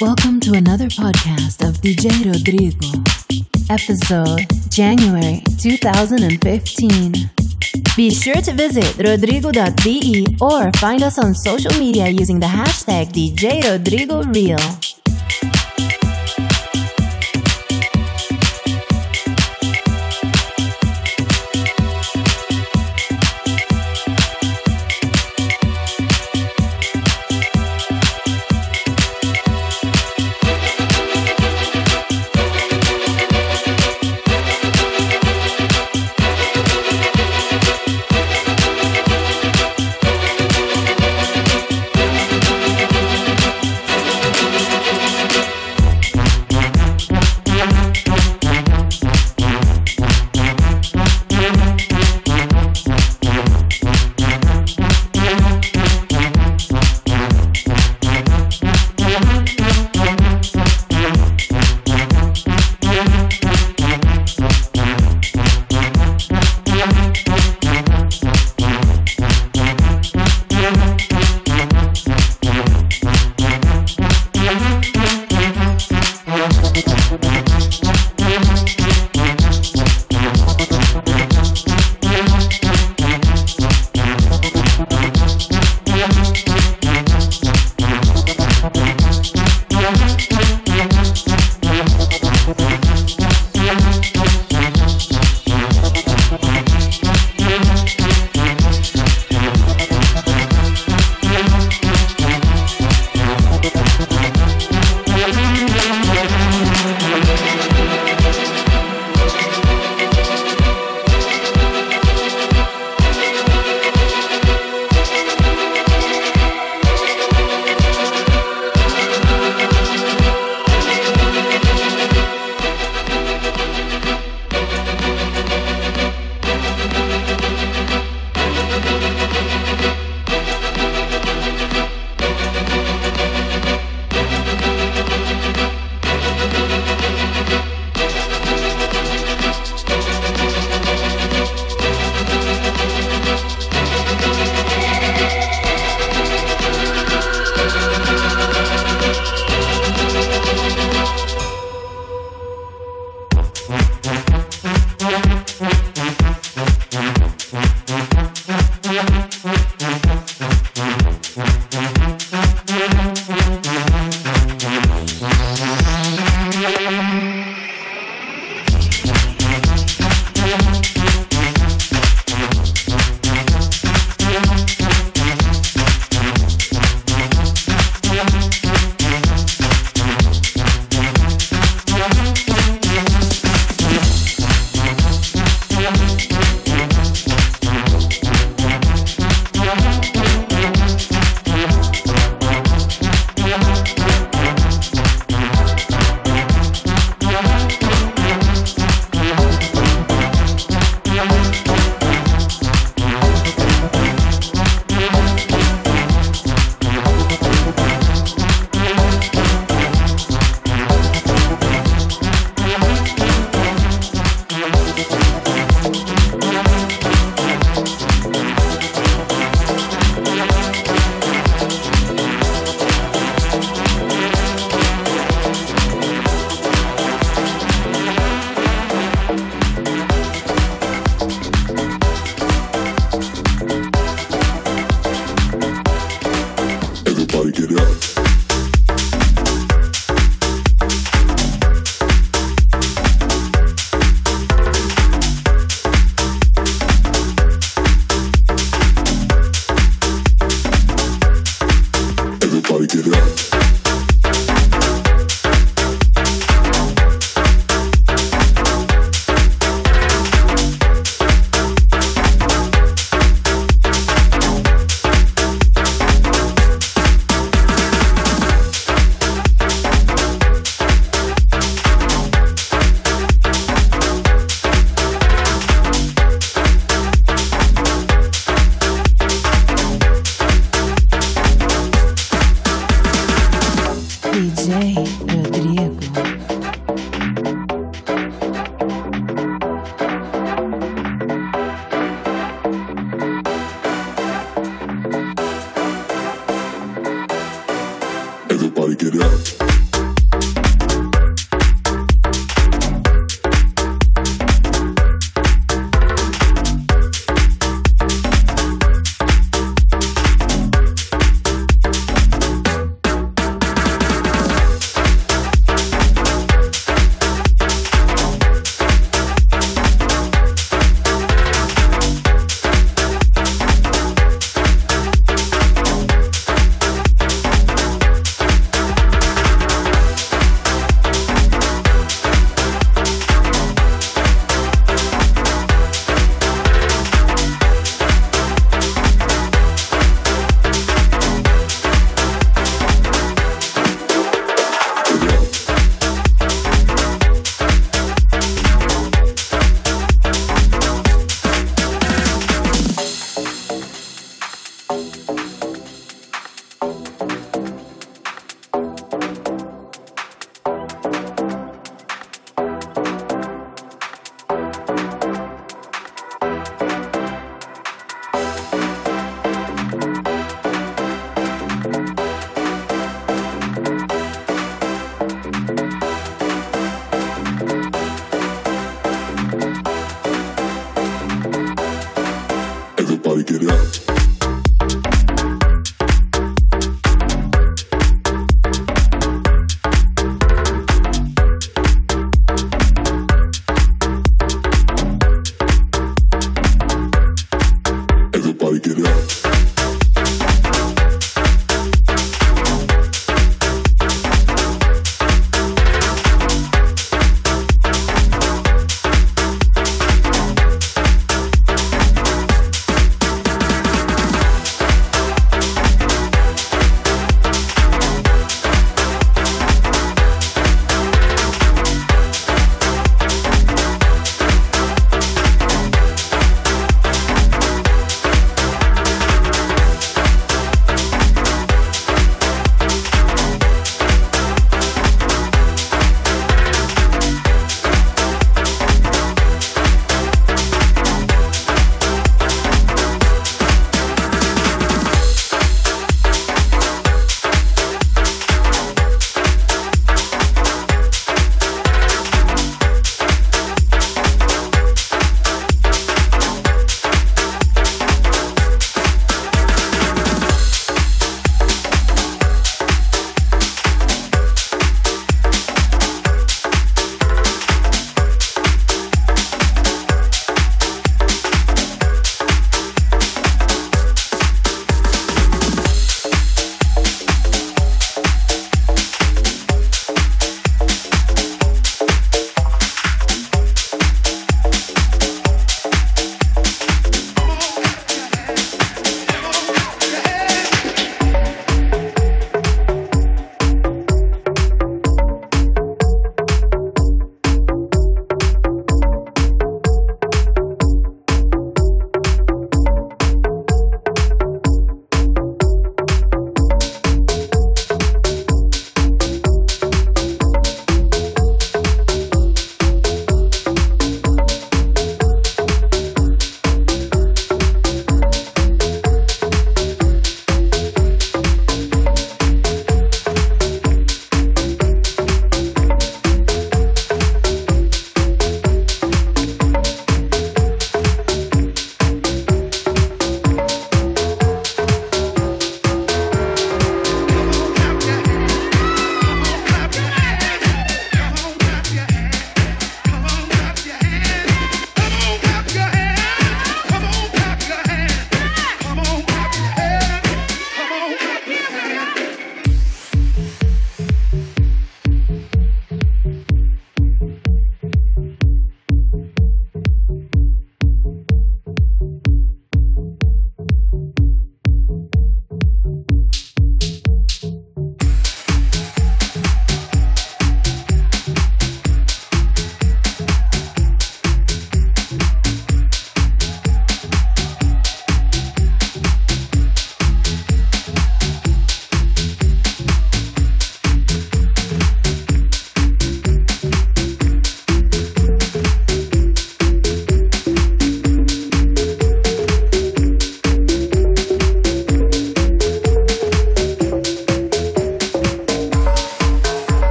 Welcome to another podcast of DJ Rodrigo, episode January 2015. Be sure to visit rodrigo.de or find us on social media using the hashtag DJ Rodrigo Real.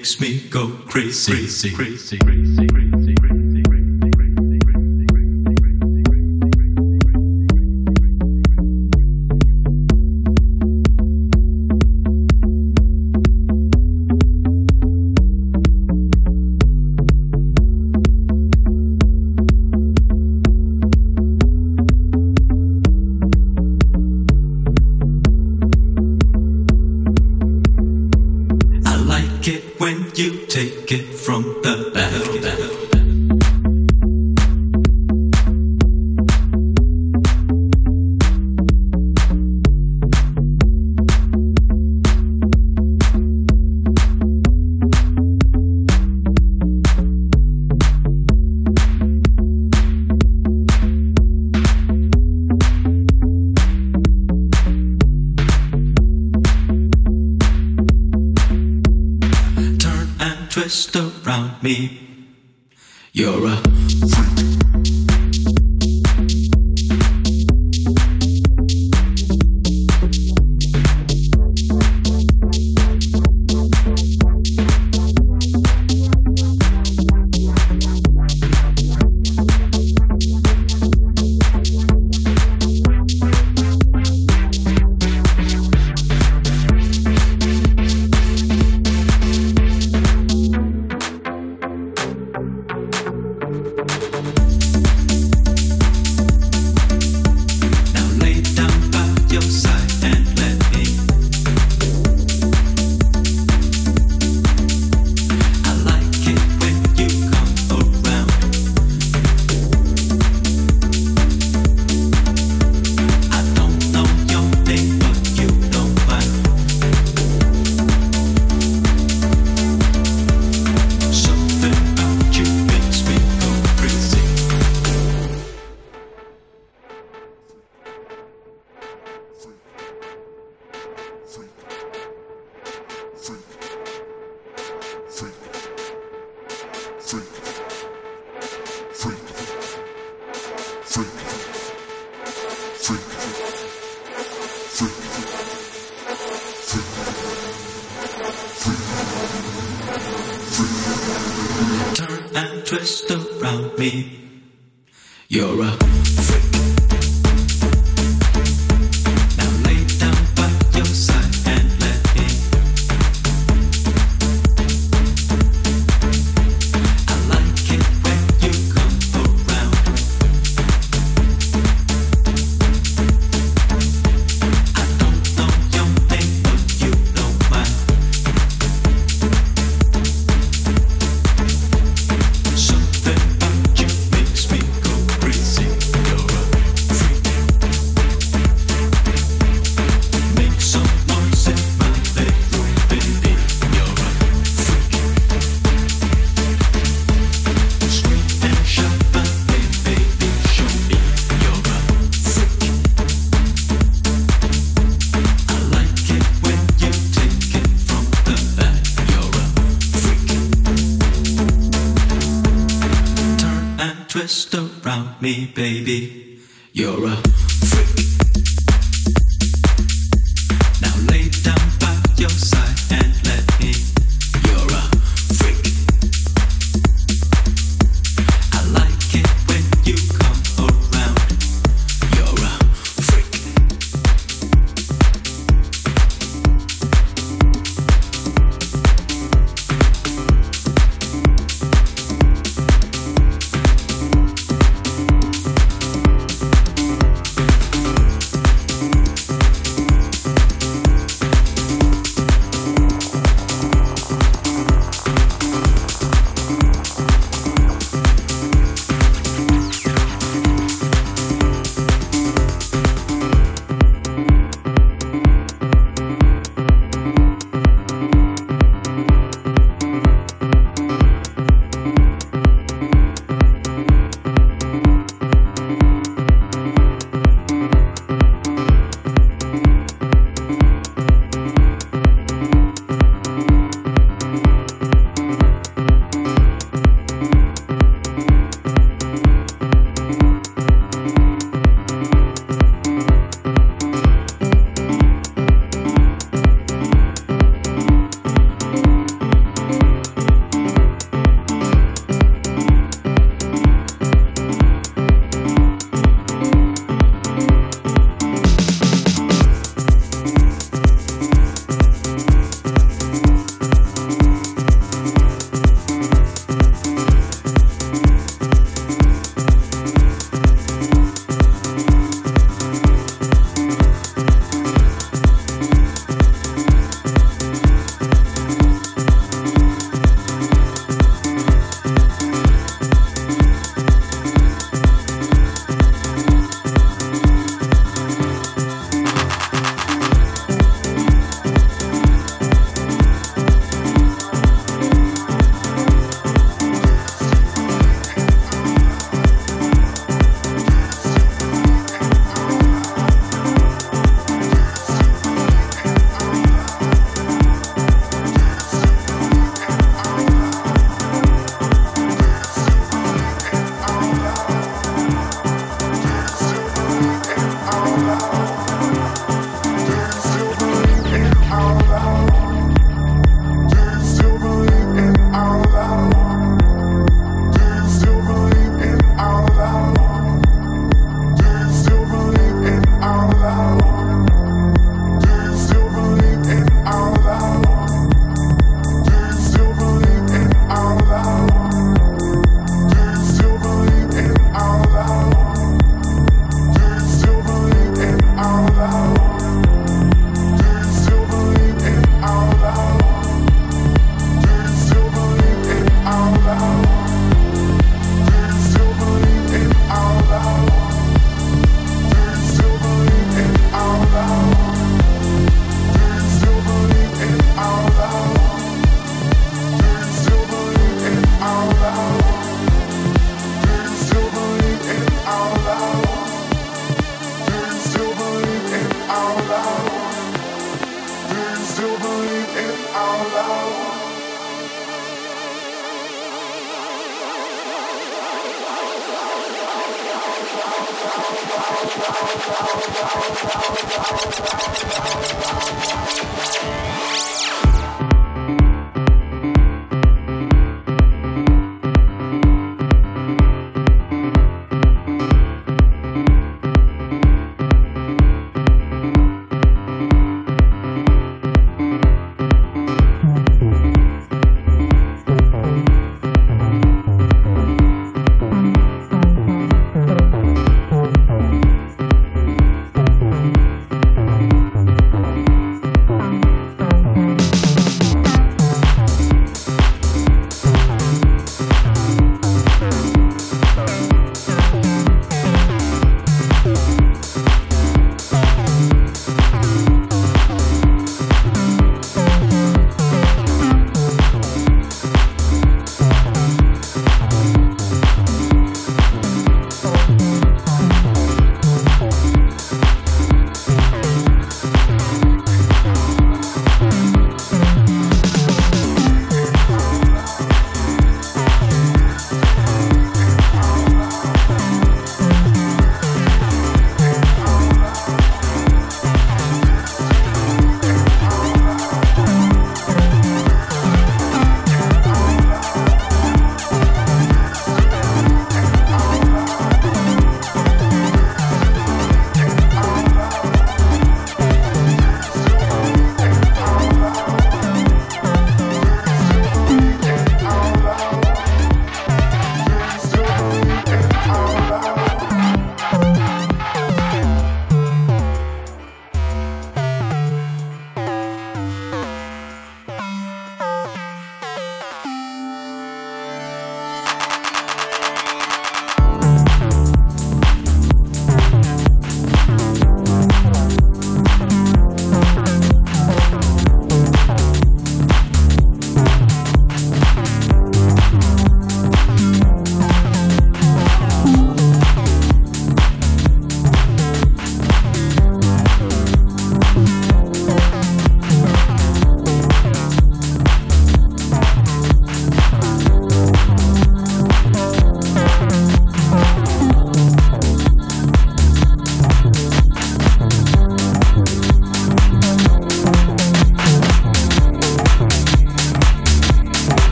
Makes me go crazy, crazy, crazy, crazy.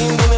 Working women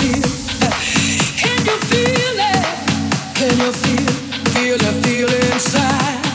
Can you feel it? Feel it, feel inside.